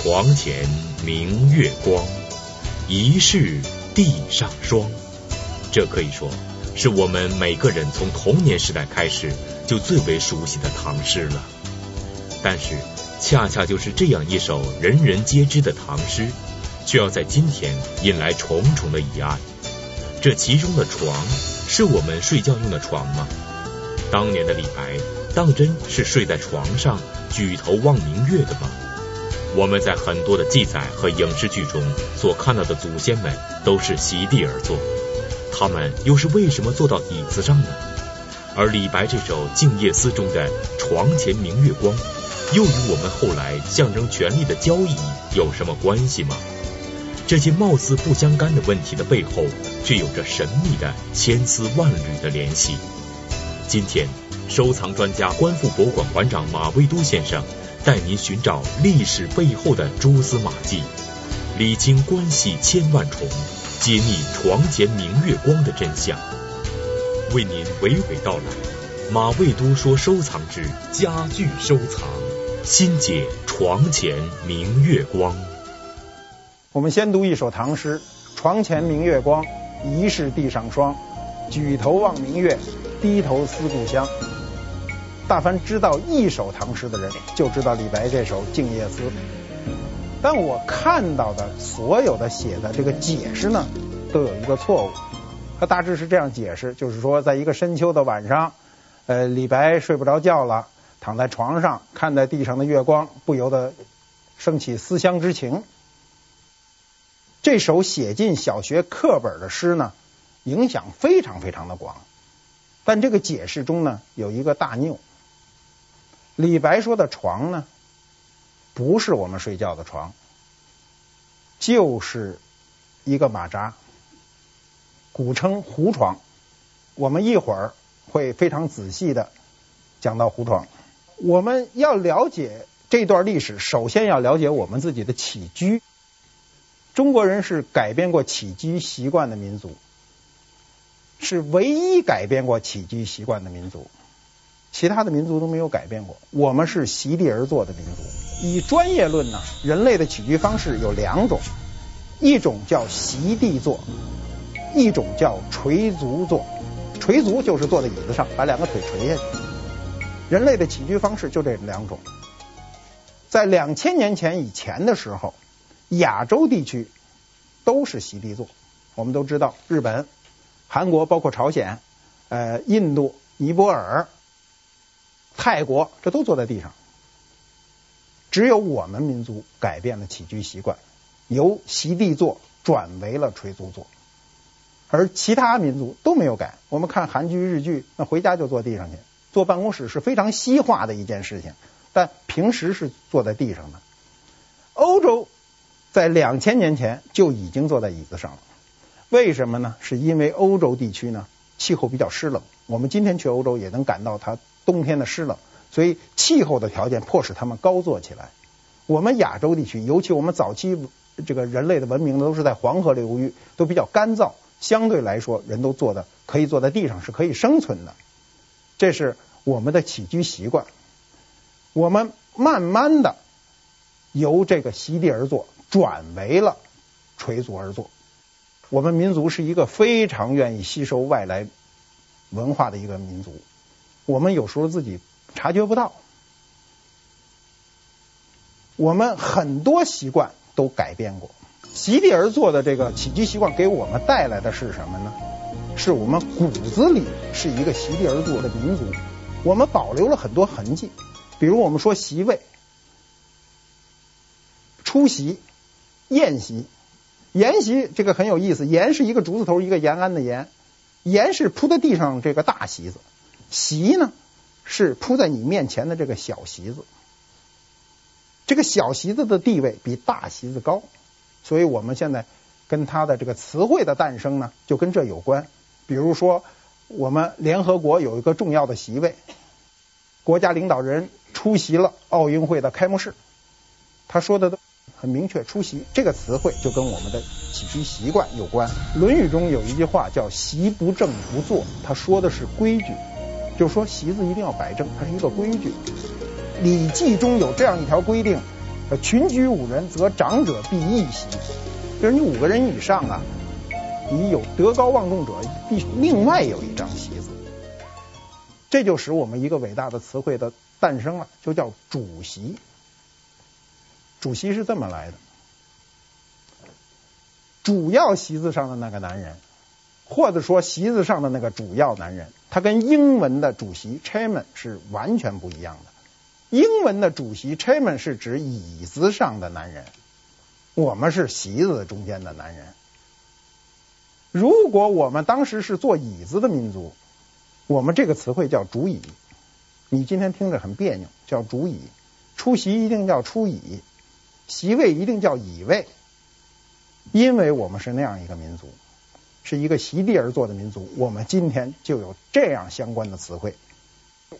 床前明月光，疑是地上霜。这可以说是我们每个人从童年时代开始就最为熟悉的唐诗了。但是，恰恰就是这样一首人人皆知的唐诗，却要在今天引来重重的疑案。这其中的床，是我们睡觉用的床吗？当年的李白，当真是睡在床上举头望明月的吗？我们在很多的记载和影视剧中所看到的祖先们，都是席地而坐，他们又是为什么坐到椅子上呢？而李白这首《静夜思》中的“床前明月光”，又与我们后来象征权力的交椅有什么关系吗？这些貌似不相干的问题的背后，却有着神秘的千丝万缕的联系。今天，收藏专家、观复博物馆馆长马未都先生带您寻找历史背后的蛛丝马迹，理清关系千万重，揭秘床前明月光的真相。为您娓娓道来，马未都说收藏之家具收藏，新解床前明月光。我们先读一首唐诗：“床前明月光，疑是地上霜。举头望明月，低头思故乡。”大凡知道一首唐诗的人，就知道李白这首《静夜思》。但我看到的所有的写的这个解释呢，都有一个错误。他大致是这样解释：就是说，在一个深秋的晚上，呃，李白睡不着觉了，躺在床上，看在地上的月光，不由得生起思乡之情。这首写进小学课本的诗呢，影响非常非常的广。但这个解释中呢，有一个大谬。李白说的床呢，不是我们睡觉的床，就是一个马扎，古称胡床。我们一会儿会非常仔细的讲到胡床。我们要了解这段历史，首先要了解我们自己的起居。中国人是改变过起居习惯的民族，是唯一改变过起居习惯的民族，其他的民族都没有改变过。我们是席地而坐的民族。以专业论呢，人类的起居方式有两种，一种叫席地坐，一种叫垂足坐。垂足就是坐在椅子上，把两个腿垂下去。人类的起居方式就这两种。在两千年前以前的时候。亚洲地区都是席地坐，我们都知道，日本、韩国，包括朝鲜、呃、印度、尼泊尔、泰国，这都坐在地上。只有我们民族改变了起居习惯，由席地坐转为了垂足坐，而其他民族都没有改。我们看韩剧、日剧，那回家就坐地上去，坐办公室是非常西化的一件事情，但平时是坐在地上的。欧洲。在两千年前就已经坐在椅子上了，为什么呢？是因为欧洲地区呢，气候比较湿冷，我们今天去欧洲也能感到它冬天的湿冷，所以气候的条件迫使他们高坐起来。我们亚洲地区，尤其我们早期这个人类的文明都是在黄河流域，都比较干燥，相对来说人都坐的可以坐在地上是可以生存的，这是我们的起居习惯。我们慢慢的由这个席地而坐。转为了垂足而坐。我们民族是一个非常愿意吸收外来文化的一个民族，我们有时候自己察觉不到。我们很多习惯都改变过，席地而坐的这个起居习惯给我们带来的是什么呢？是我们骨子里是一个席地而坐的民族，我们保留了很多痕迹，比如我们说席位、出席。宴席，筵席这个很有意思。筵是一个竹字头，一个延安的延。筵是铺在地上这个大席子，席呢是铺在你面前的这个小席子。这个小席子的地位比大席子高，所以我们现在跟它的这个词汇的诞生呢，就跟这有关。比如说，我们联合国有一个重要的席位，国家领导人出席了奥运会的开幕式，他说的都。很明确，出席这个词汇就跟我们的起居习惯有关。《论语》中有一句话叫“席不正不坐”，他说的是规矩，就是说席子一定要摆正，它是一个规矩。《礼记》中有这样一条规定：“群居五人，则长者必一席。就是你五个人以上啊，你有德高望重者，必另外有一张席子。这就使我们一个伟大的词汇的诞生了，就叫主席。主席是这么来的：主要席子上的那个男人，或者说席子上的那个主要男人，他跟英文的主席 chairman 是完全不一样的。英文的主席 chairman 是指椅子上的男人，我们是席子中间的男人。如果我们当时是坐椅子的民族，我们这个词汇叫主椅。你今天听着很别扭，叫主椅。出席一定叫出椅，席位一定叫椅位，因为我们是那样一个民族，是一个席地而坐的民族。我们今天就有这样相关的词汇，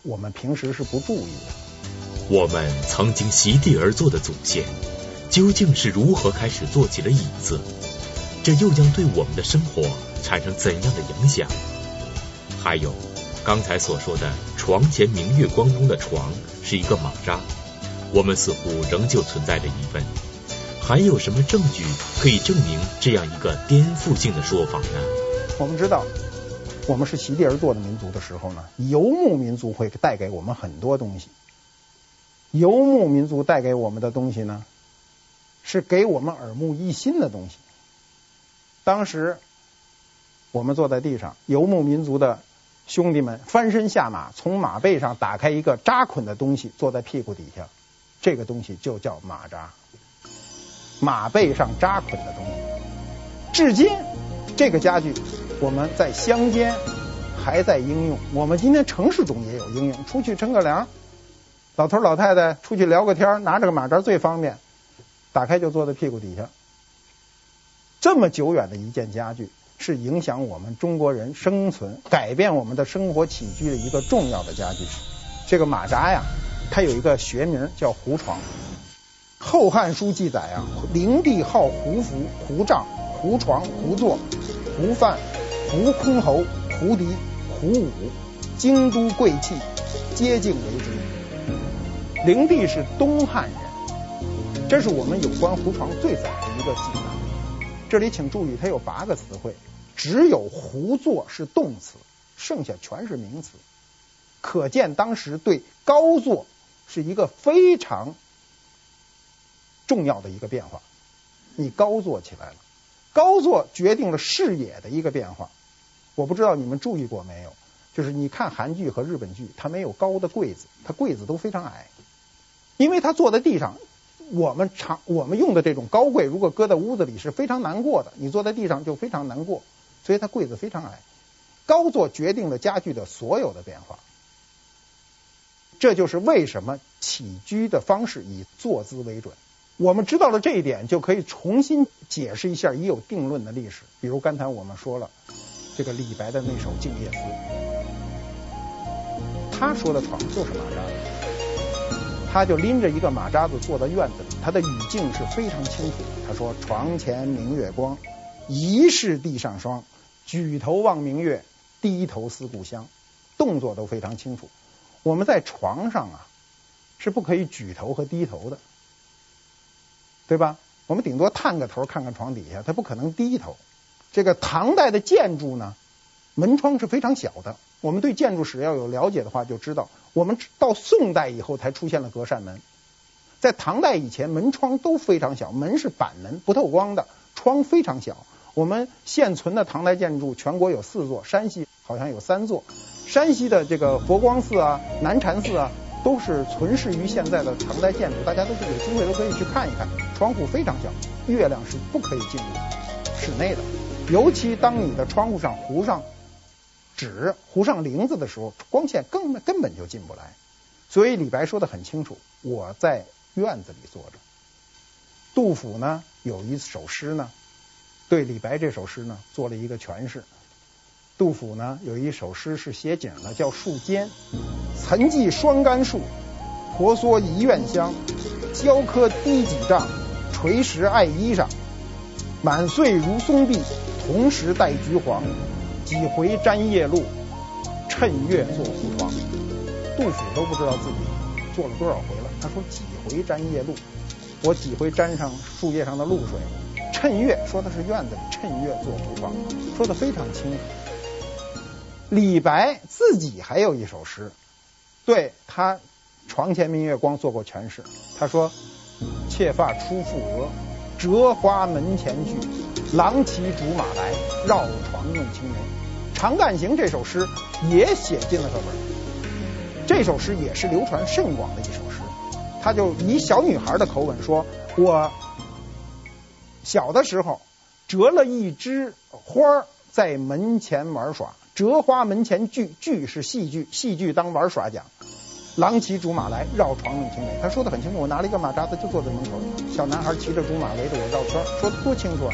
我们平时是不注意的。我们曾经席地而坐的祖先，究竟是如何开始做起了椅子？这又将对我们的生活产生怎样的影响？还有刚才所说的“床前明月光”中的“床”是一个马扎，我们似乎仍旧存在着疑问。还有什么证据可以证明这样一个颠覆性的说法呢？我们知道，我们是席地而坐的民族的时候呢，游牧民族会带给我们很多东西。游牧民族带给我们的东西呢，是给我们耳目一新的东西。当时我们坐在地上，游牧民族的兄弟们翻身下马，从马背上打开一个扎捆的东西，坐在屁股底下，这个东西就叫马扎。马背上扎捆的东西，至今这个家具我们在乡间还在应用，我们今天城市中也有应用，出去乘个凉。老头老太太出去聊个天，拿着个马扎最方便，打开就坐在屁股底下。这么久远的一件家具，是影响我们中国人生存、改变我们的生活起居的一个重要的家具。这个马扎呀，它有一个学名叫胡床。《后汉书》记载啊，灵帝号胡服、胡帐、胡床、胡坐、胡范、胡箜篌、胡笛、胡舞，京都贵戚皆敬为之。灵帝是东汉人，这是我们有关胡床最早的一个记载。这里请注意，它有八个词汇，只有胡坐是动词，剩下全是名词。可见当时对高坐是一个非常重要的一个变化。你高坐起来了，高坐决定了视野的一个变化。我不知道你们注意过没有，就是你看韩剧和日本剧，它没有高的柜子，它柜子都非常矮。因为他坐在地上，我们常我们用的这种高柜，如果搁在屋子里是非常难过的。你坐在地上就非常难过，所以它柜子非常矮。高坐决定了家具的所有的变化，这就是为什么起居的方式以坐姿为准。我们知道了这一点，就可以重新解释一下已有定论的历史。比如刚才我们说了这个李白的那首《静夜思》，他说的床就是马扎子。他就拎着一个马扎子坐在院子里，他的语境是非常清楚。他说：“床前明月光，疑是地上霜。举头望明月，低头思故乡。”动作都非常清楚。我们在床上啊，是不可以举头和低头的，对吧？我们顶多探个头看看床底下，他不可能低头。这个唐代的建筑呢，门窗是非常小的。我们对建筑史要有了解的话，就知道我们到宋代以后才出现了隔扇门，在唐代以前，门窗都非常小，门是板门，不透光的，窗非常小。我们现存的唐代建筑，全国有四座，山西好像有三座。山西的这个佛光寺啊、南禅寺啊，都是存世于现在的唐代建筑，大家都是有机会都可以去看一看。窗户非常小，月亮是不可以进入室内的，尤其当你的窗户上糊上。纸糊上铃子的时候，光线根本根本就进不来，所以李白说的很清楚：“我在院子里坐着。”杜甫呢有一首诗呢，对李白这首诗呢做了一个诠释。杜甫呢有一首诗是写景的，叫《树间》：“岑记双干树，婆娑一院香。交柯低几丈，垂石爱衣裳。满岁如松碧，同时带橘黄。”几回沾夜露，趁月坐胡床。杜甫都不知道自己做了多少回了。他说几回沾夜露，我几回沾上树叶上的露水。趁月说的是院子里趁月做胡床，说的非常清楚。李白自己还有一首诗，对他《床前明月光》做过诠释。他说：“妾发初覆额，折花门前剧。郎骑竹马来，绕床弄青梅。”《长干行》这首诗也写进了课本。这首诗也是流传甚广的一首诗。他就以小女孩的口吻说：“我。”小的时候，折了一枝花在门前玩耍。折花门前剧，剧是戏剧，戏剧当玩耍讲。郎骑竹马来，绕床弄青梅。他说的很清楚，我拿了一个马扎子就坐在门口，小男孩骑着竹马围着我绕圈，说的多清楚啊！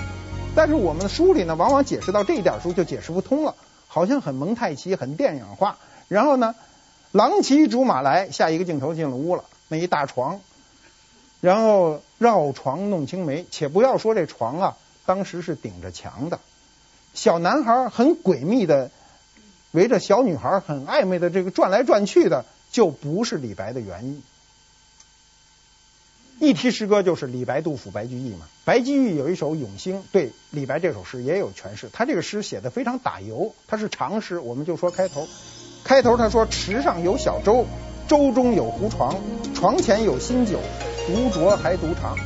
但是我们的书里呢，往往解释到这一点书就解释不通了，好像很蒙太奇，很电影化。然后呢，郎骑竹马来，下一个镜头进了屋了，那一大床。然后绕床弄青梅，且不要说这床啊，当时是顶着墙的。小男孩很诡秘的围着小女孩很暧昧的这个转来转去的，就不是李白的原意。一提诗歌就是李白、杜甫、白居易嘛。白居易有一首《咏星》，对李白这首诗也有诠释。他这个诗写的非常打油，他是长诗，我们就说开头。开头他说：“池上有小舟，舟中有胡床，床前有新酒。”独酌还独尝，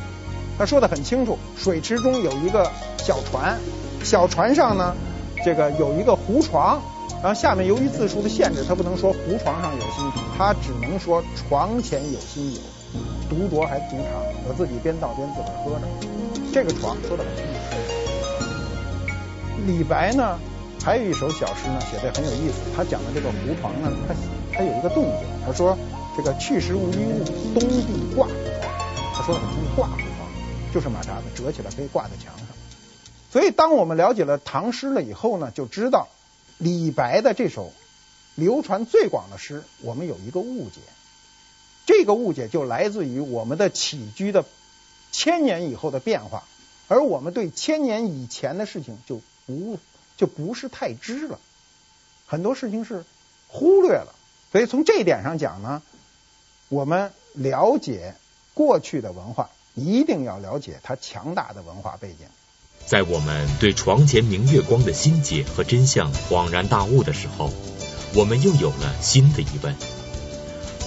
他说的很清楚。水池中有一个小船，小船上呢，这个有一个胡床，然后下面由于字数的限制，他不能说胡床上有新酒，他只能说床前有新酒，独酌还独尝。我自己边倒边自个儿喝着，这个床说的很清楚。李白呢，还有一首小诗呢，写的很有意思。他讲的这个胡床呢，他他有一个动作，他说这个去时无衣物，东壁挂。他说的很清楚，挂胡床就是马扎子，折起来可以挂在墙上。所以，当我们了解了唐诗了以后呢，就知道李白的这首流传最广的诗，我们有一个误解。这个误解就来自于我们的起居的千年以后的变化，而我们对千年以前的事情就不就不是太知了，很多事情是忽略了。所以，从这一点上讲呢，我们了解。过去的文化一定要了解它强大的文化背景。在我们对床前明月光的心解和真相恍然大悟的时候，我们又有了新的疑问：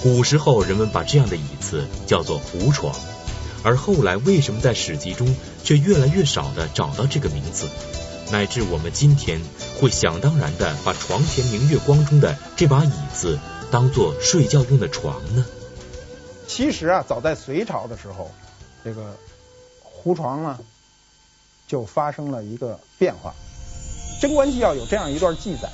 古时候人们把这样的椅子叫做胡床，而后来为什么在史籍中却越来越少的找到这个名字，乃至我们今天会想当然的把床前明月光中的这把椅子当做睡觉用的床呢？其实啊，早在隋朝的时候，这个胡床呢就发生了一个变化。《贞观纪要》有这样一段记载：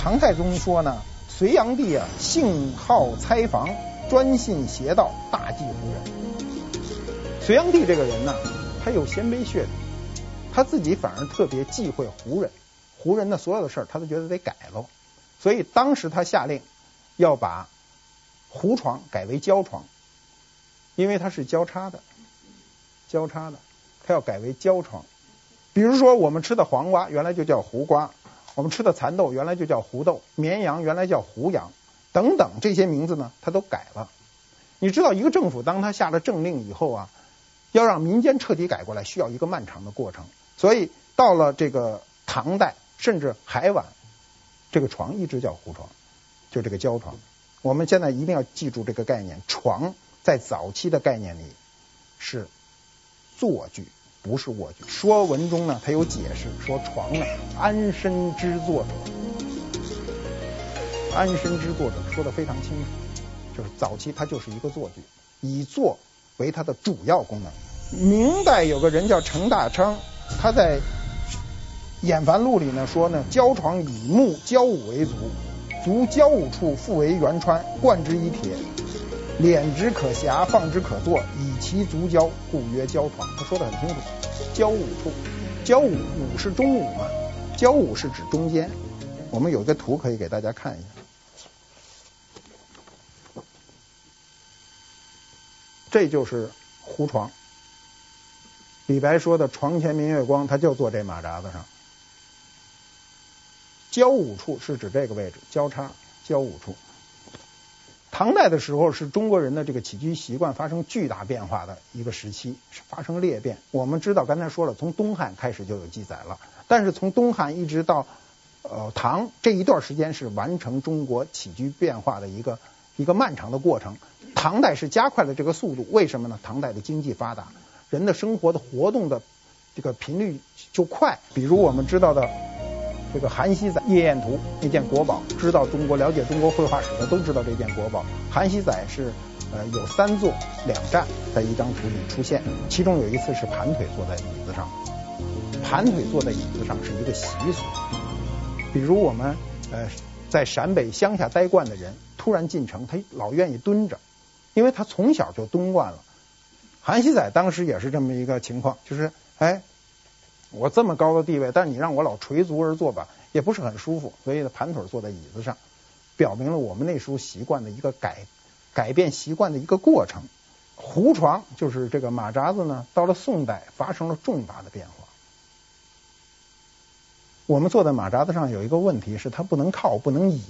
唐太宗说呢，隋炀帝啊，性好猜防，专信邪道，大忌胡人。隋炀帝这个人呢，他有鲜卑血统，他自己反而特别忌讳胡人，胡人的所有的事儿他都觉得得改喽。所以当时他下令要把。胡床改为交床，因为它是交叉的，交叉的，它要改为胶床。比如说，我们吃的黄瓜原来就叫胡瓜，我们吃的蚕豆原来就叫胡豆，绵羊原来叫胡羊，等等这些名字呢，它都改了。你知道，一个政府当他下了政令以后啊，要让民间彻底改过来，需要一个漫长的过程。所以到了这个唐代，甚至还晚，这个床一直叫胡床，就这个胶床。我们现在一定要记住这个概念，床在早期的概念里是坐具，不是卧具。说文中呢，它有解释，说床呢，安身之作者，安身之作者说的非常清楚，就是早期它就是一个坐具，以坐为它的主要功能。明代有个人叫程大昌，他在《演凡录》里呢说呢，交床以木交五为足。足交五处，复为圆穿，贯之以铁，敛之可挟，放之可坐，以其足交，故曰交床。他说的很清楚，交五处，交五五是中午嘛，交五是指中间。我们有个图可以给大家看一下，这就是胡床。李白说的“床前明月光”，他就坐这马扎子上。交五处是指这个位置，交叉交五处。唐代的时候是中国人的这个起居习惯发生巨大变化的一个时期，是发生裂变。我们知道，刚才说了，从东汉开始就有记载了，但是从东汉一直到呃唐这一段时间是完成中国起居变化的一个一个漫长的过程。唐代是加快了这个速度，为什么呢？唐代的经济发达，人的生活的活动的这个频率就快。比如我们知道的。这个韩熙载《夜宴图》那件国宝，知道中国、了解中国绘画史的都知道这件国宝。韩熙载是呃有三坐两站在一张图里出现，其中有一次是盘腿坐在椅子上，盘腿坐在椅子上是一个习俗。比如我们呃在陕北乡下待惯的人，突然进城，他老愿意蹲着，因为他从小就蹲惯了。韩熙载当时也是这么一个情况，就是哎。我这么高的地位，但是你让我老垂足而坐吧，也不是很舒服，所以呢，盘腿坐在椅子上，表明了我们那时候习惯的一个改改变习惯的一个过程。胡床就是这个马扎子呢，到了宋代发生了重大的变化。我们坐在马扎子上有一个问题是，它不能靠，不能倚，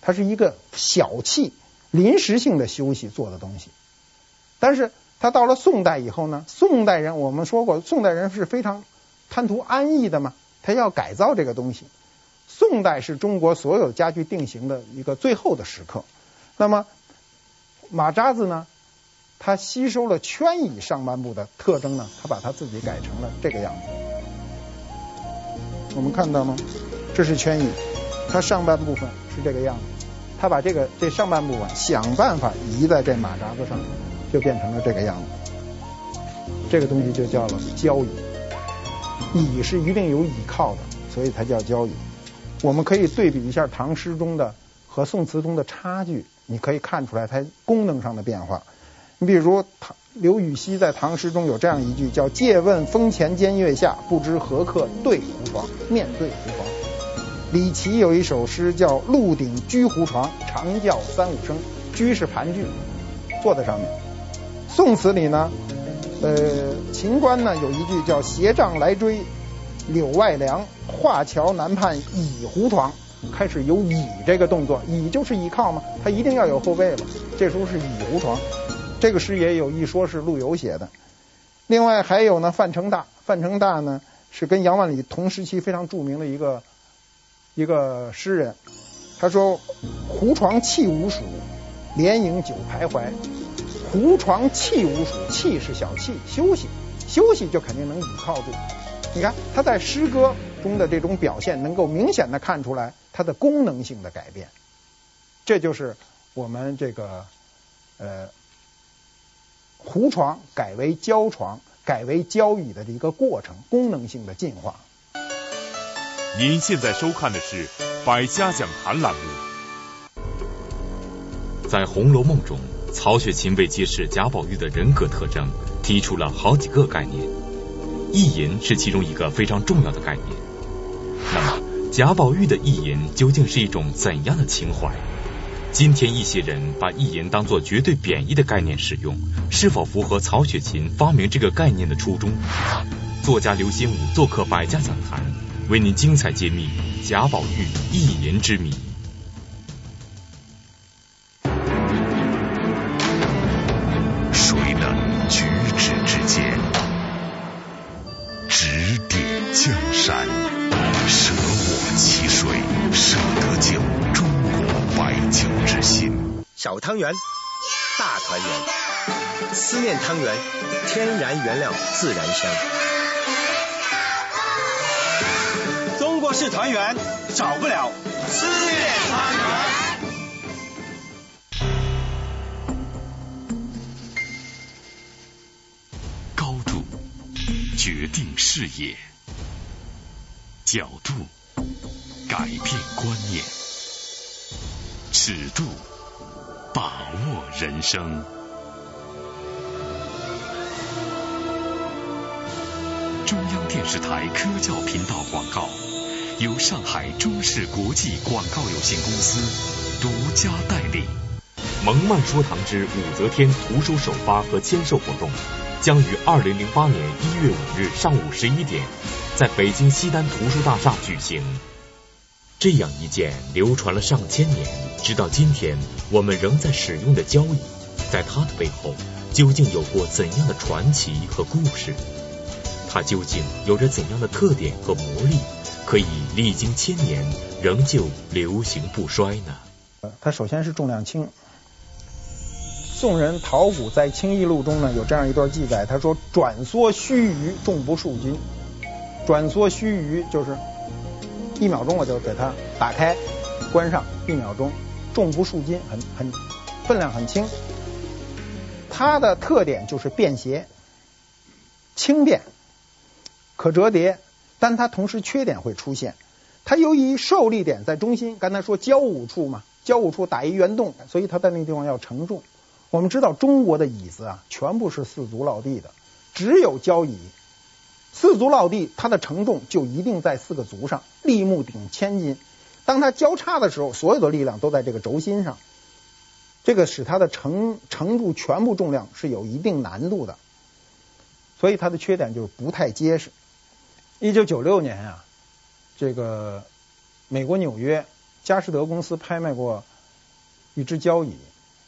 它是一个小憩、临时性的休息做的东西。但是它到了宋代以后呢，宋代人我们说过，宋代人是非常。贪图安逸的嘛，他要改造这个东西。宋代是中国所有家具定型的一个最后的时刻。那么马扎子呢，它吸收了圈椅上半部的特征呢，它把它自己改成了这个样子。我们看到吗？这是圈椅，它上半部分是这个样子。它把这个这上半部分想办法移在这马扎子上，就变成了这个样子。这个东西就叫了交椅。倚是一定有倚靠的，所以它叫交椅。我们可以对比一下唐诗中的和宋词中的差距，你可以看出来它功能上的变化。你比如唐刘禹锡在唐诗中有这样一句叫“借问风前间月下，不知何客对胡床”，面对胡床。李颀有一首诗叫“鹿鼎居胡床，长叫三五声”，居是盘踞，坐在上面。宋词里呢？呃，秦观呢有一句叫“斜杖来追柳外凉，画桥南畔倚胡床”，开始有倚这个动作，倚就是倚靠嘛，他一定要有后背嘛。这时候是倚胡床，这个诗也有一说是陆游写的。另外还有呢，范成大，范成大呢是跟杨万里同时期非常著名的一个一个诗人，他说：“胡床气无属，连营久徘徊。”胡床憩无属，憩是小憩，休息，休息就肯定能倚靠住。你看他在诗歌中的这种表现，能够明显的看出来它的功能性的改变。这就是我们这个呃胡床改为交床，改为交椅的这一个过程，功能性的进化。您现在收看的是《百家讲坛》栏目，在《红楼梦》中。曹雪芹为揭示贾宝玉的人格特征，提出了好几个概念，意淫是其中一个非常重要的概念。那么，贾宝玉的意淫究竟是一种怎样的情怀？今天一些人把意淫当作绝对贬义的概念使用，是否符合曹雪芹发明这个概念的初衷？作家刘心武做客百家讲坛，为您精彩揭秘贾宝玉意淫之谜。小汤圆，大团圆，思念汤圆，天然原料自然香。中国式团圆少不了思念汤圆。高度决定视野，角度改变观念，尺度。把握人生。中央电视台科教频道广告，由上海中视国际广告有限公司独家代理。蒙曼说堂之武则天图书首发和签售活动，将于二零零八年一月五日上午十一点，在北京西单图书大厦举行。这样一件流传了上千年，直到今天我们仍在使用的交椅，在它的背后究竟有过怎样的传奇和故事？它究竟有着怎样的特点和魔力，可以历经千年仍旧流行不衰呢？它首先是重量轻。宋人陶谷在《清异录》中呢有这样一段记载，他说：“转缩须臾，重不数斤。”转缩须臾就是。一秒钟我就给它打开、关上，一秒钟，重不数斤，很很分量很轻。它的特点就是便携、轻便、可折叠，但它同时缺点会出现。它由于受力点在中心，刚才说交五处嘛，交五处打一圆洞，所以它在那个地方要承重。我们知道中国的椅子啊，全部是四足落地的，只有交椅。四足落地，它的承重就一定在四个足上，立木顶千斤。当它交叉的时候，所有的力量都在这个轴心上，这个使它的承承住全部重量是有一定难度的。所以它的缺点就是不太结实。一九九六年啊，这个美国纽约佳士得公司拍卖过一只交椅，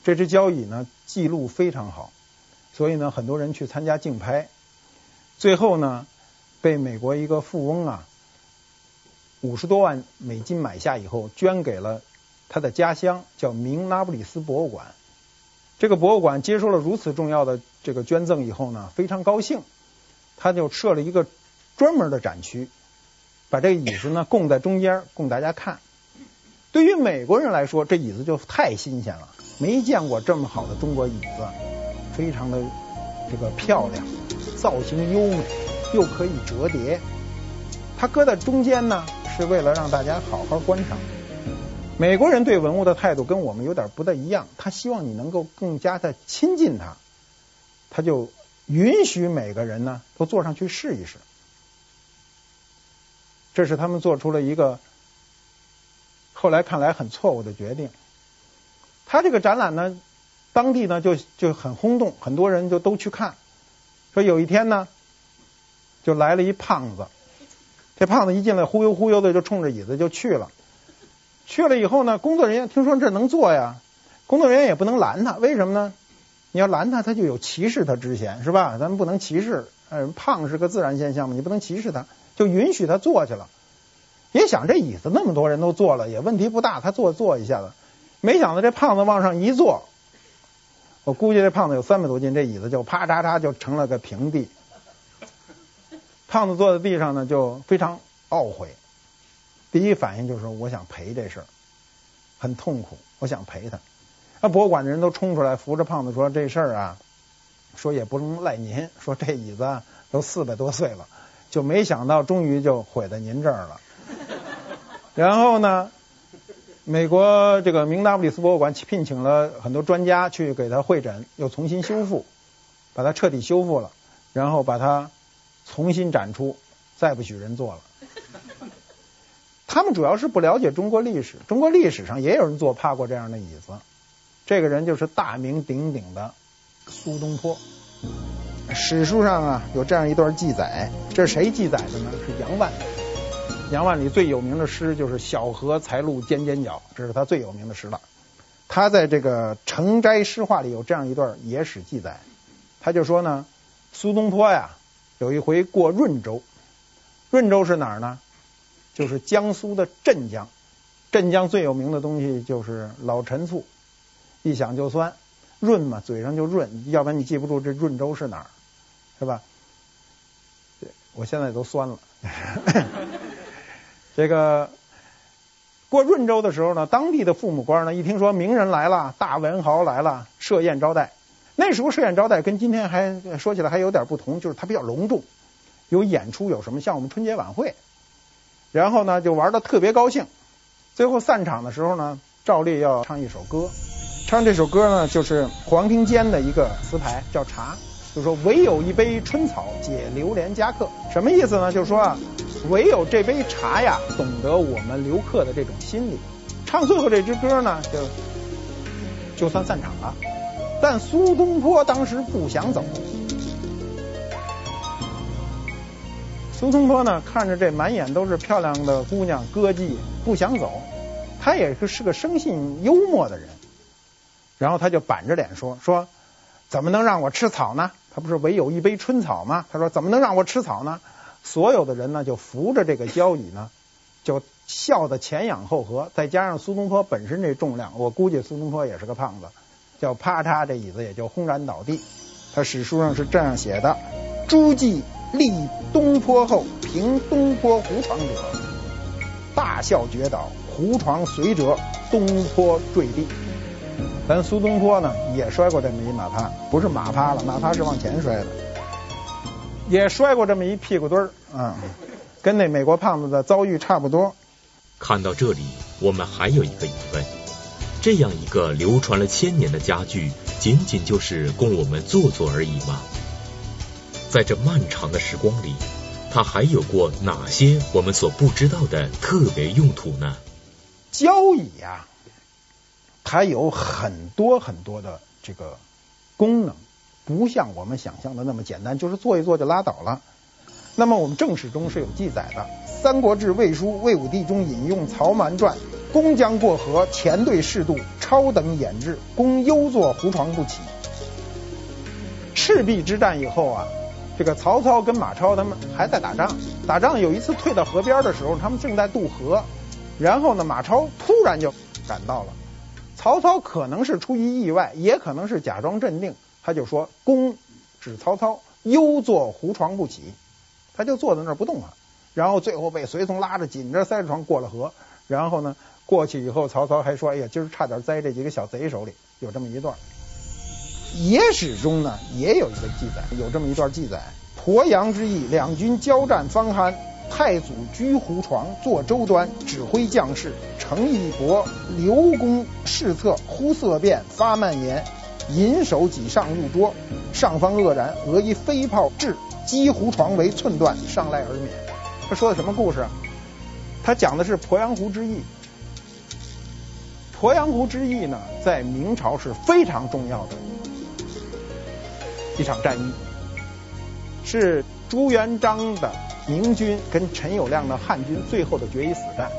这只交椅呢记录非常好，所以呢很多人去参加竞拍，最后呢。被美国一个富翁啊，五十多万美金买下以后，捐给了他的家乡，叫明拉布里斯博物馆。这个博物馆接收了如此重要的这个捐赠以后呢，非常高兴，他就设了一个专门的展区，把这个椅子呢供在中间，供大家看。对于美国人来说，这椅子就太新鲜了，没见过这么好的中国椅子，非常的这个漂亮，造型优美。又可以折叠，它搁在中间呢，是为了让大家好好观赏。美国人对文物的态度跟我们有点不太一样，他希望你能够更加的亲近它，他就允许每个人呢都坐上去试一试。这是他们做出了一个后来看来很错误的决定。他这个展览呢，当地呢就就很轰动，很多人就都去看。说有一天呢。就来了一胖子，这胖子一进来忽悠忽悠的就冲着椅子就去了，去了以后呢，工作人员听说这能坐呀，工作人员也不能拦他，为什么呢？你要拦他，他就有歧视他之嫌，是吧？咱们不能歧视，呃，胖是个自然现象嘛，你不能歧视他，就允许他坐去了。也想这椅子那么多人都坐了，也问题不大，他坐坐一下子，没想到这胖子往上一坐，我估计这胖子有三百多斤，这椅子就啪嚓嚓就成了个平地。胖子坐在地上呢，就非常懊悔。第一反应就是，我想赔这事儿，很痛苦，我想赔他。那博物馆的人都冲出来扶着胖子说：“这事儿啊，说也不能赖您，说这椅子都四百多岁了，就没想到终于就毁在您这儿了。”然后呢，美国这个明纳布里斯博物馆聘请了很多专家去给他会诊，又重新修复，把它彻底修复了，然后把它。重新展出，再不许人坐了。他们主要是不了解中国历史，中国历史上也有人坐趴过这样的椅子。这个人就是大名鼎鼎的苏东坡。史书上啊有这样一段记载，这是谁记载的呢？是杨万里。杨万里最有名的诗就是“小荷才露尖尖角”，这是他最有名的诗了。他在这个《成斋诗话》里有这样一段野史记载，他就说呢，苏东坡呀。有一回过润州，润州是哪儿呢？就是江苏的镇江。镇江最有名的东西就是老陈醋，一想就酸，润嘛，嘴上就润，要不然你记不住这润州是哪儿，是吧？我现在都酸了。这个过润州的时候呢，当地的父母官呢，一听说名人来了，大文豪来了，设宴招待。那时候设宴招待跟今天还说起来还有点不同，就是它比较隆重，有演出，有什么像我们春节晚会，然后呢就玩得特别高兴。最后散场的时候呢，照例要唱一首歌，唱这首歌呢就是黄庭坚的一个词牌，叫《茶》，就说唯有一杯春草解流连家客，什么意思呢？就是说啊，唯有这杯茶呀，懂得我们留客的这种心理。唱最后这支歌呢，就就算散场了。但苏东坡当时不想走。苏东坡呢，看着这满眼都是漂亮的姑娘歌妓，不想走。他也是是个生性幽默的人，然后他就板着脸说：“说怎么能让我吃草呢？他不是唯有一杯春草吗？他说怎么能让我吃草呢？”所有的人呢就扶着这个交椅呢，就笑得前仰后合。再加上苏东坡本身这重量，我估计苏东坡也是个胖子，叫啪嚓，这椅子也就轰然倒地。他史书上是这样写的：“诸暨立东坡后，平东坡胡床者，大笑绝倒，胡床随折，东坡坠地。”咱苏东坡呢也摔过这么一马趴，不是马趴了，马趴是往前摔的，也摔过这么一屁股墩儿啊，跟那美国胖子的遭遇差不多。看到这里，我们还有一个疑问：这样一个流传了千年的家具。仅仅就是供我们坐坐而已吗？在这漫长的时光里，它还有过哪些我们所不知道的特别用途呢？交椅呀，它有很多很多的这个功能，不像我们想象的那么简单，就是坐一坐就拉倒了。那么我们正史中是有记载的，《三国志·魏书·魏武帝》中引用曹瞒传。公将过河，前队士渡，超等掩至，公忧坐胡床不起。赤壁之战以后啊，这个曹操跟马超他们还在打仗，打仗有一次退到河边的时候，他们正在渡河，然后呢，马超突然就赶到了。曹操可能是出于意外，也可能是假装镇定，他就说：“公指曹操忧坐胡床不起。”他就坐在那儿不动了，然后最后被随从拉着紧着塞着床过了河，然后呢。过去以后，曹操还说：“哎呀，今儿差点栽这几个小贼手里。”有这么一段。野史中呢，也有一个记载，有这么一段记载：鄱阳之役，两军交战方酣，太祖居胡床，坐舟端，指挥将士。程义伯、刘公侍侧，忽色变，发蔓延，引手几上入桌，上方愕然，俄一飞炮至，击胡床为寸断，上赖而免。他说的什么故事？他讲的是鄱阳湖之役。鄱阳湖之役呢，在明朝是非常重要的一场战役，是朱元璋的明军跟陈友谅的汉军最后的决一死战。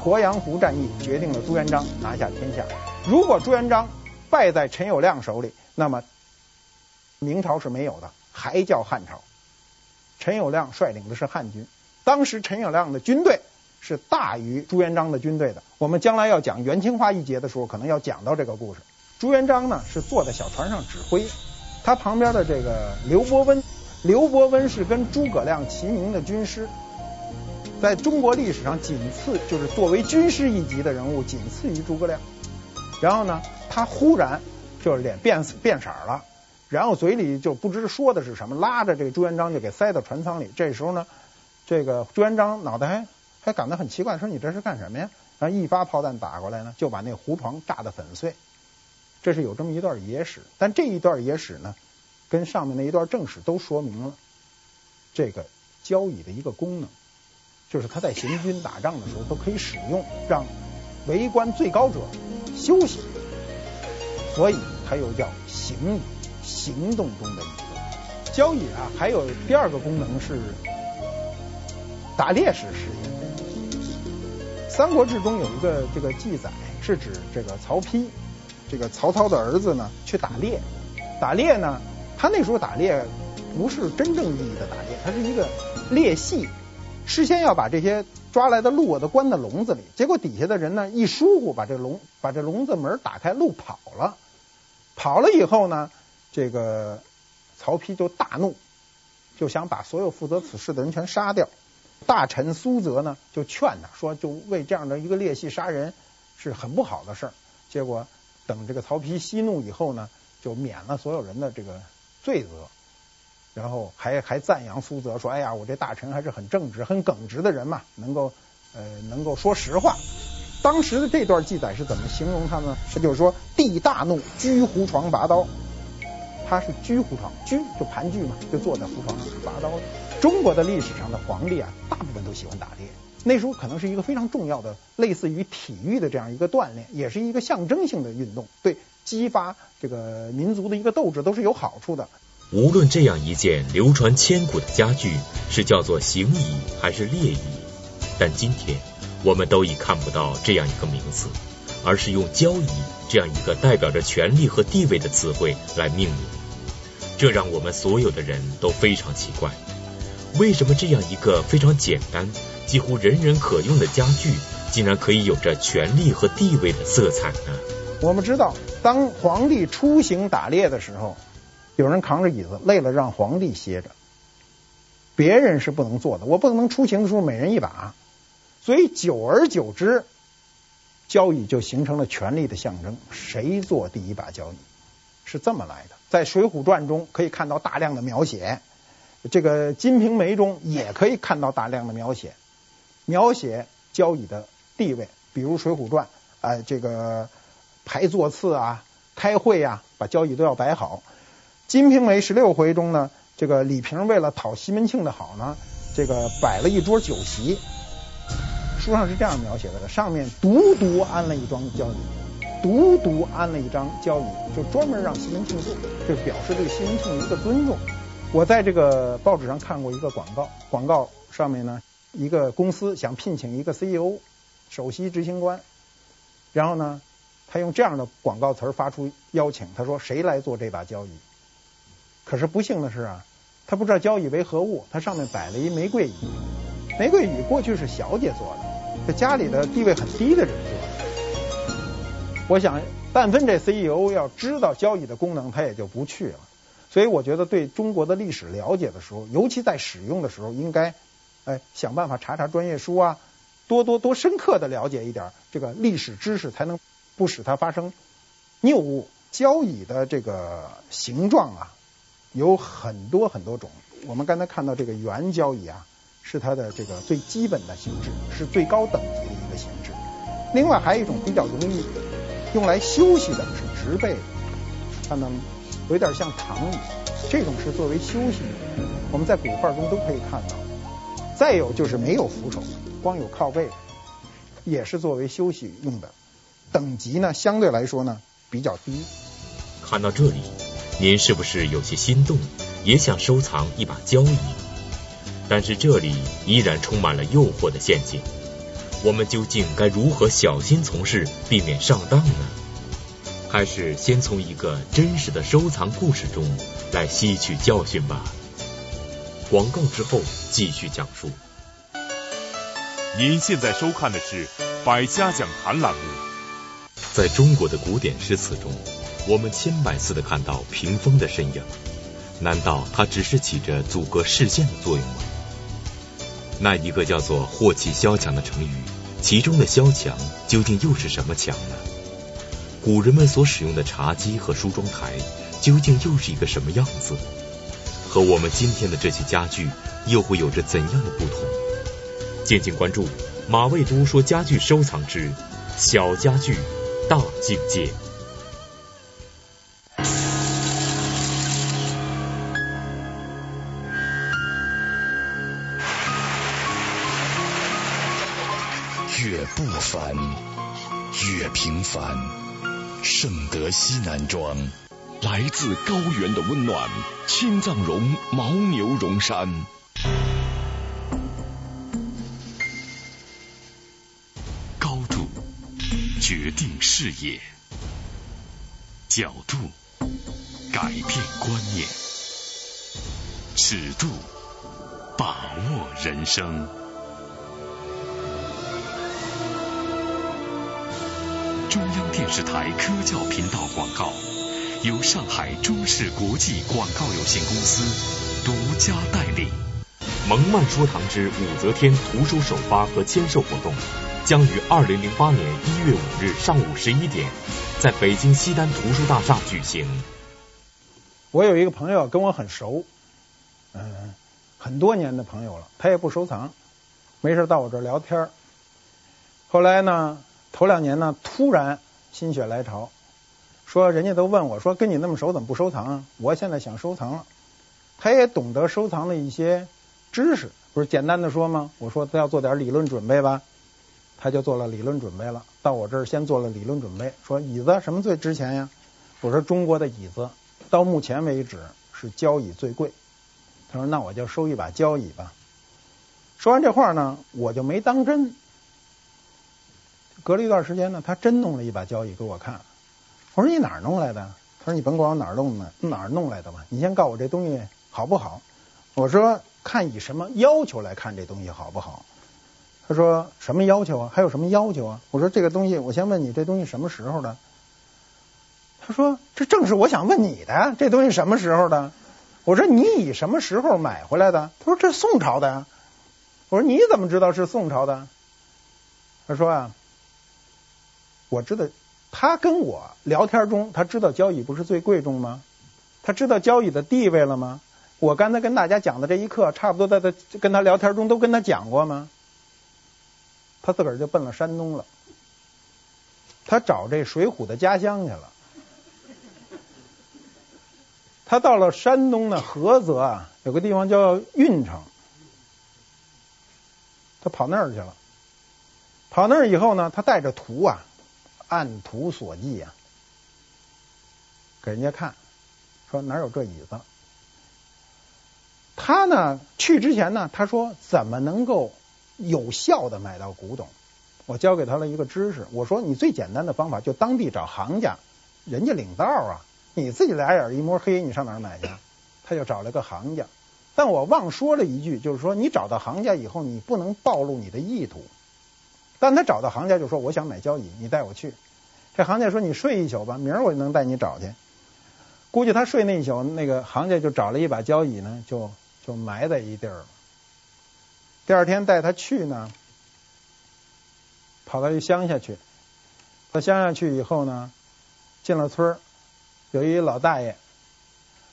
鄱阳湖战役决定了朱元璋拿下天下。如果朱元璋败在陈友谅手里，那么明朝是没有的，还叫汉朝。陈友谅率领的是汉军，当时陈友谅的军队。是大于朱元璋的军队的。我们将来要讲元青花一节的时候，可能要讲到这个故事。朱元璋呢是坐在小船上指挥，他旁边的这个刘伯温，刘伯温是跟诸葛亮齐名的军师，在中国历史上仅次，就是作为军师一级的人物，仅次于诸葛亮。然后呢，他忽然就是脸变变色了，然后嘴里就不知说的是什么，拉着这个朱元璋就给塞到船舱里。这时候呢，这个朱元璋脑袋还。感到很奇怪，说你这是干什么呀？然后一发炮弹打过来呢，就把那胡床炸得粉碎。这是有这么一段野史，但这一段野史呢，跟上面那一段正史都说明了这个交椅的一个功能，就是他在行军打仗的时候都可以使用，让围观最高者休息。所以它又叫行椅，行动中的椅子。交椅啊，还有第二个功能是打猎时使用。《三国志》中有一个这个记载，是指这个曹丕，这个曹操的儿子呢去打猎。打猎呢，他那时候打猎不是真正意义的打猎，他是一个猎戏，事先要把这些抓来的鹿都关在笼子里。结果底下的人呢一疏忽，把这笼把这笼子门打开，鹿跑了。跑了以后呢，这个曹丕就大怒，就想把所有负责此事的人全杀掉。大臣苏泽呢，就劝他说：“就为这样的一个裂隙杀人是很不好的事儿。”结果等这个曹丕息怒以后呢，就免了所有人的这个罪责，然后还还赞扬苏泽说：“哎呀，我这大臣还是很正直、很耿直的人嘛，能够呃能够说实话。”当时的这段记载是怎么形容他呢？他就是说：“帝大怒，居胡床拔刀。”他是居胡床，居就盘踞嘛，就坐在胡床上拔刀。中国的历史上的皇帝啊，大部分都喜欢打猎。那时候可能是一个非常重要的，类似于体育的这样一个锻炼，也是一个象征性的运动，对激发这个民族的一个斗志都是有好处的。无论这样一件流传千古的家具是叫做行椅还是列椅，但今天我们都已看不到这样一个名字，而是用交椅这样一个代表着权力和地位的词汇来命名。这让我们所有的人都非常奇怪，为什么这样一个非常简单、几乎人人可用的家具，竟然可以有着权力和地位的色彩呢？我们知道，当皇帝出行打猎的时候，有人扛着椅子，累了让皇帝歇着，别人是不能坐的。我不能出行的时候每人一把，所以久而久之，交椅就形成了权力的象征。谁坐第一把交椅，是这么来的。在《水浒传》中可以看到大量的描写，这个《金瓶梅》中也可以看到大量的描写，描写交椅的地位。比如《水浒传》啊、这个排座次啊，开会啊，把交椅都要摆好。《金瓶梅》十六回中呢，这个李瓶为了讨西门庆的好呢，这个摆了一桌酒席。书上是这样描写的：上面独独安了一张交椅，独独安了一张交椅，就专门让西门庆坐，就表示对西门庆的一个尊重。我在这个报纸上看过一个广告，广告上面呢，一个公司想聘请一个 CEO，首席执行官，然后呢，他用这样的广告词发出邀请，他说：“谁来做这把交椅？”可是不幸的是啊，他不知道交椅为何物，他上面摆了一玫瑰椅。玫瑰椅过去是小姐坐的，在家里的地位很低的人坐的。我想，但分这 CEO 要知道交椅的功能，他也就不去了。所以我觉得，对中国的历史了解的时候，尤其在使用的时候，应该哎想办法查查专业书啊，多多多深刻的了解一点这个历史知识，才能不使它发生谬误。交椅的这个形状啊。有很多很多种，我们刚才看到这个圆交椅啊，是它的这个最基本的形制，是最高等级的一个形制。另外还有一种比较容易用来休息的是直背，它呢有点像躺椅，这种是作为休息用，我们在古画中都可以看到。再有就是没有扶手，光有靠背，也是作为休息用的。等级呢相对来说呢比较低。看到这里。您是不是有些心动，也想收藏一把交椅？但是这里依然充满了诱惑的陷阱。我们究竟该如何小心从事，避免上当呢？还是先从一个真实的收藏故事中来吸取教训吧。广告之后继续讲述。您现在收看的是《百家讲坛》栏目。在中国的古典诗词中。我们千百次的看到屏风的身影，难道它只是起着阻隔视线的作用吗？那一个叫做“祸起萧墙”的成语，其中的“萧墙”究竟又是什么墙呢？古人们所使用的茶几和梳妆台，究竟又是一个什么样子？和我们今天的这些家具又会有着怎样的不同？敬请关注马未都说家具收藏之小家具大境界。越不凡，越平凡。圣德西南庄，来自高原的温暖。青藏绒牦牛绒衫，高度决定视野，角度改变观念，尺度把握人生。中央电视台科教频道广告，由上海中视国际广告有限公司独家代理。蒙曼说堂之武则天图书首发和签售活动，将于二零零八年一月五日上午十一点，在北京西单图书大厦举行。我有一个朋友跟我很熟，嗯，很多年的朋友了，他也不收藏，没事到我这儿聊天。后来呢？头两年呢，突然心血来潮，说人家都问我说，跟你那么熟，怎么不收藏啊？我现在想收藏了。他也懂得收藏的一些知识，不是简单的说吗？我说他要做点理论准备吧，他就做了理论准备了。到我这儿先做了理论准备，说椅子什么最值钱呀？我说中国的椅子到目前为止是交椅最贵。他说：“那我就收一把交椅吧。”说完这话呢，我就没当真。隔了一段时间呢，他真弄了一把交椅给我看。我说：“你哪儿弄来的？”他说：“你甭管我哪儿弄的，哪儿弄来的吧，你先告诉我这东西好不好。”我说：“看以什么要求来看这东西好不好？”他说：“什么要求啊？还有什么要求啊？”我说：“这个东西，我先问你，这东西什么时候的？”他说：“这正是我想问你的，这东西什么时候的？”我说：“你以什么时候买回来的？”他说：“这宋朝的呀。”我说：“你怎么知道是宋朝的？”他说：“啊，我知道，他跟我聊天中，他知道交椅不是最贵重吗？他知道交椅的地位了吗？我刚才跟大家讲的这一课，差不多在他跟他聊天中都跟他讲过吗？”他自个儿就奔了山东了，他找这水浒的家乡去了。他到了山东的菏泽啊，有个地方叫运城，他跑那儿去了。跑那儿以后呢，他带着图啊，按图索骥啊，给人家看，说哪有这椅子？他呢去之前呢，他说怎么能够？有效的买到古董，我教给他了一个知识。我说你最简单的方法就当地找行家，人家领道啊。你自己俩眼一摸黑，你上哪儿买去？他就找了个行家。但我忘说了一句，就是说你找到行家以后，你不能暴露你的意图。但他找到行家就说我想买交椅，你带我去。这行家说你睡一宿吧，明儿我就能带你找去。估计他睡那一宿，那个行家就找了一把交椅呢，就就埋在一地儿了。第二天带他去呢，跑到一乡下去。到乡下去以后呢，进了村儿，有一老大爷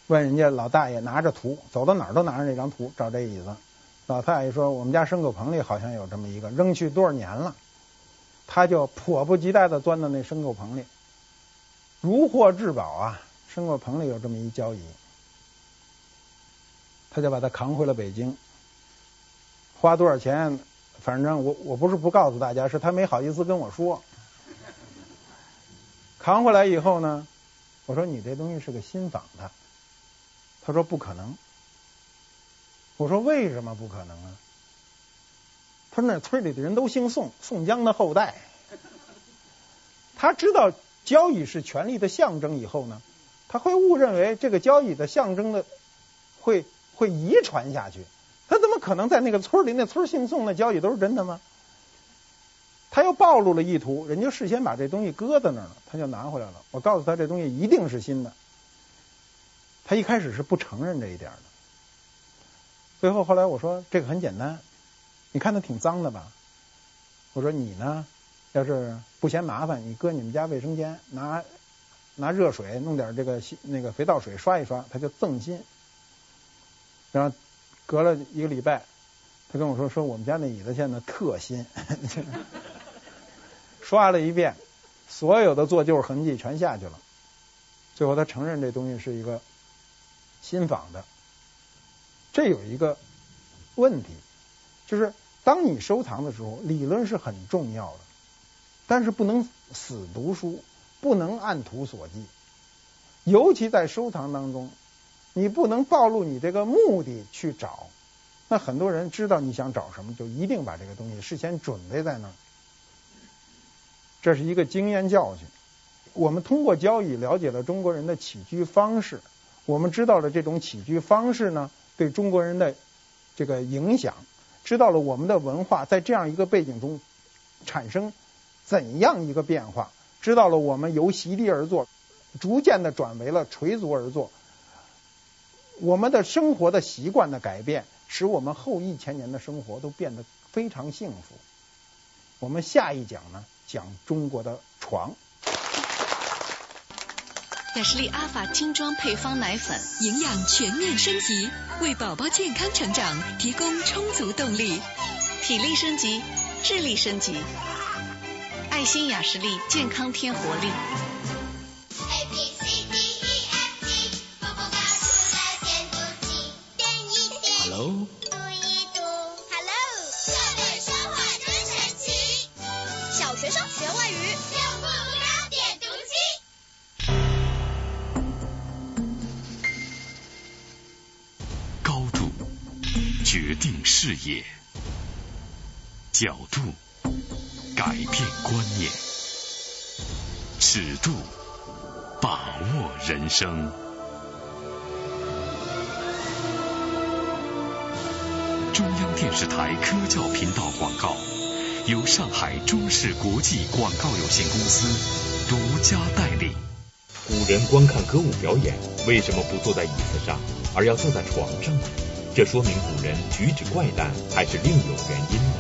问人家老大爷拿着图，走到哪儿都拿着那张图找这椅子。老太爷说：“我们家牲口棚里好像有这么一个，扔去多少年了。”他就迫不及待地钻到那牲口棚里，如获至宝啊！牲口棚里有这么一交椅，他就把它扛回了北京。花多少钱？反正我我不是不告诉大家，是他没好意思跟我说。扛回来以后呢，我说你这东西是个新仿的，他说不可能。我说为什么不可能啊？他说那村里的人都姓宋，宋江的后代。他知道交椅是权力的象征以后呢，他会误认为这个交椅的象征的会会遗传下去。他怎么可能在那个村里？那村姓宋，那交椅都是真的吗？他又暴露了意图，人家事先把这东西搁在那儿了，他就拿回来了。我告诉他，这东西一定是新的。他一开始是不承认这一点的。最后后来我说，这个很简单，你看它挺脏的吧？我说你呢，要是不嫌麻烦，你搁你们家卫生间，拿拿热水弄点这个那个肥皂水刷一刷，它就锃新。然后。隔了一个礼拜，他跟我说：“说我们家那椅子现在特新，刷了一遍，所有的做旧痕迹全下去了。最后他承认这东西是一个新仿的。这有一个问题，就是当你收藏的时候，理论是很重要的，但是不能死读书，不能按图索骥，尤其在收藏当中。”你不能暴露你这个目的去找，那很多人知道你想找什么，就一定把这个东西事先准备在那儿。这是一个经验教训。我们通过交易了解了中国人的起居方式，我们知道了这种起居方式呢对中国人的这个影响，知道了我们的文化在这样一个背景中产生怎样一个变化，知道了我们由席地而坐逐渐的转为了垂足而坐。我们的生活的习惯的改变，使我们后一千年的生活都变得非常幸福。我们下一讲呢，讲中国的床。雅士利阿法精装配方奶粉，营养全面升级，为宝宝健康成长提供充足动力，体力升级，智力升级。爱心雅士利健康添活力。野，角度改变观念，尺度把握人生。中央电视台科教频道广告，由上海中视国际广告有限公司独家代理。古人观看歌舞表演，为什么不坐在椅子上，而要坐在床上呢？这说明古人举止怪诞，还是另有原因呢？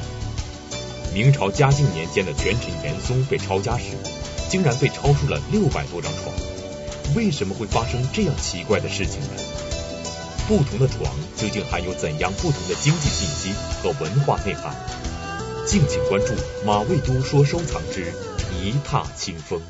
明朝嘉靖年间的权臣严嵩被抄家时，竟然被抄出了六百多张床。为什么会发生这样奇怪的事情呢？不同的床究竟含有怎样不同的经济信息和文化内涵？敬请关注马未都说收藏之一踏清风。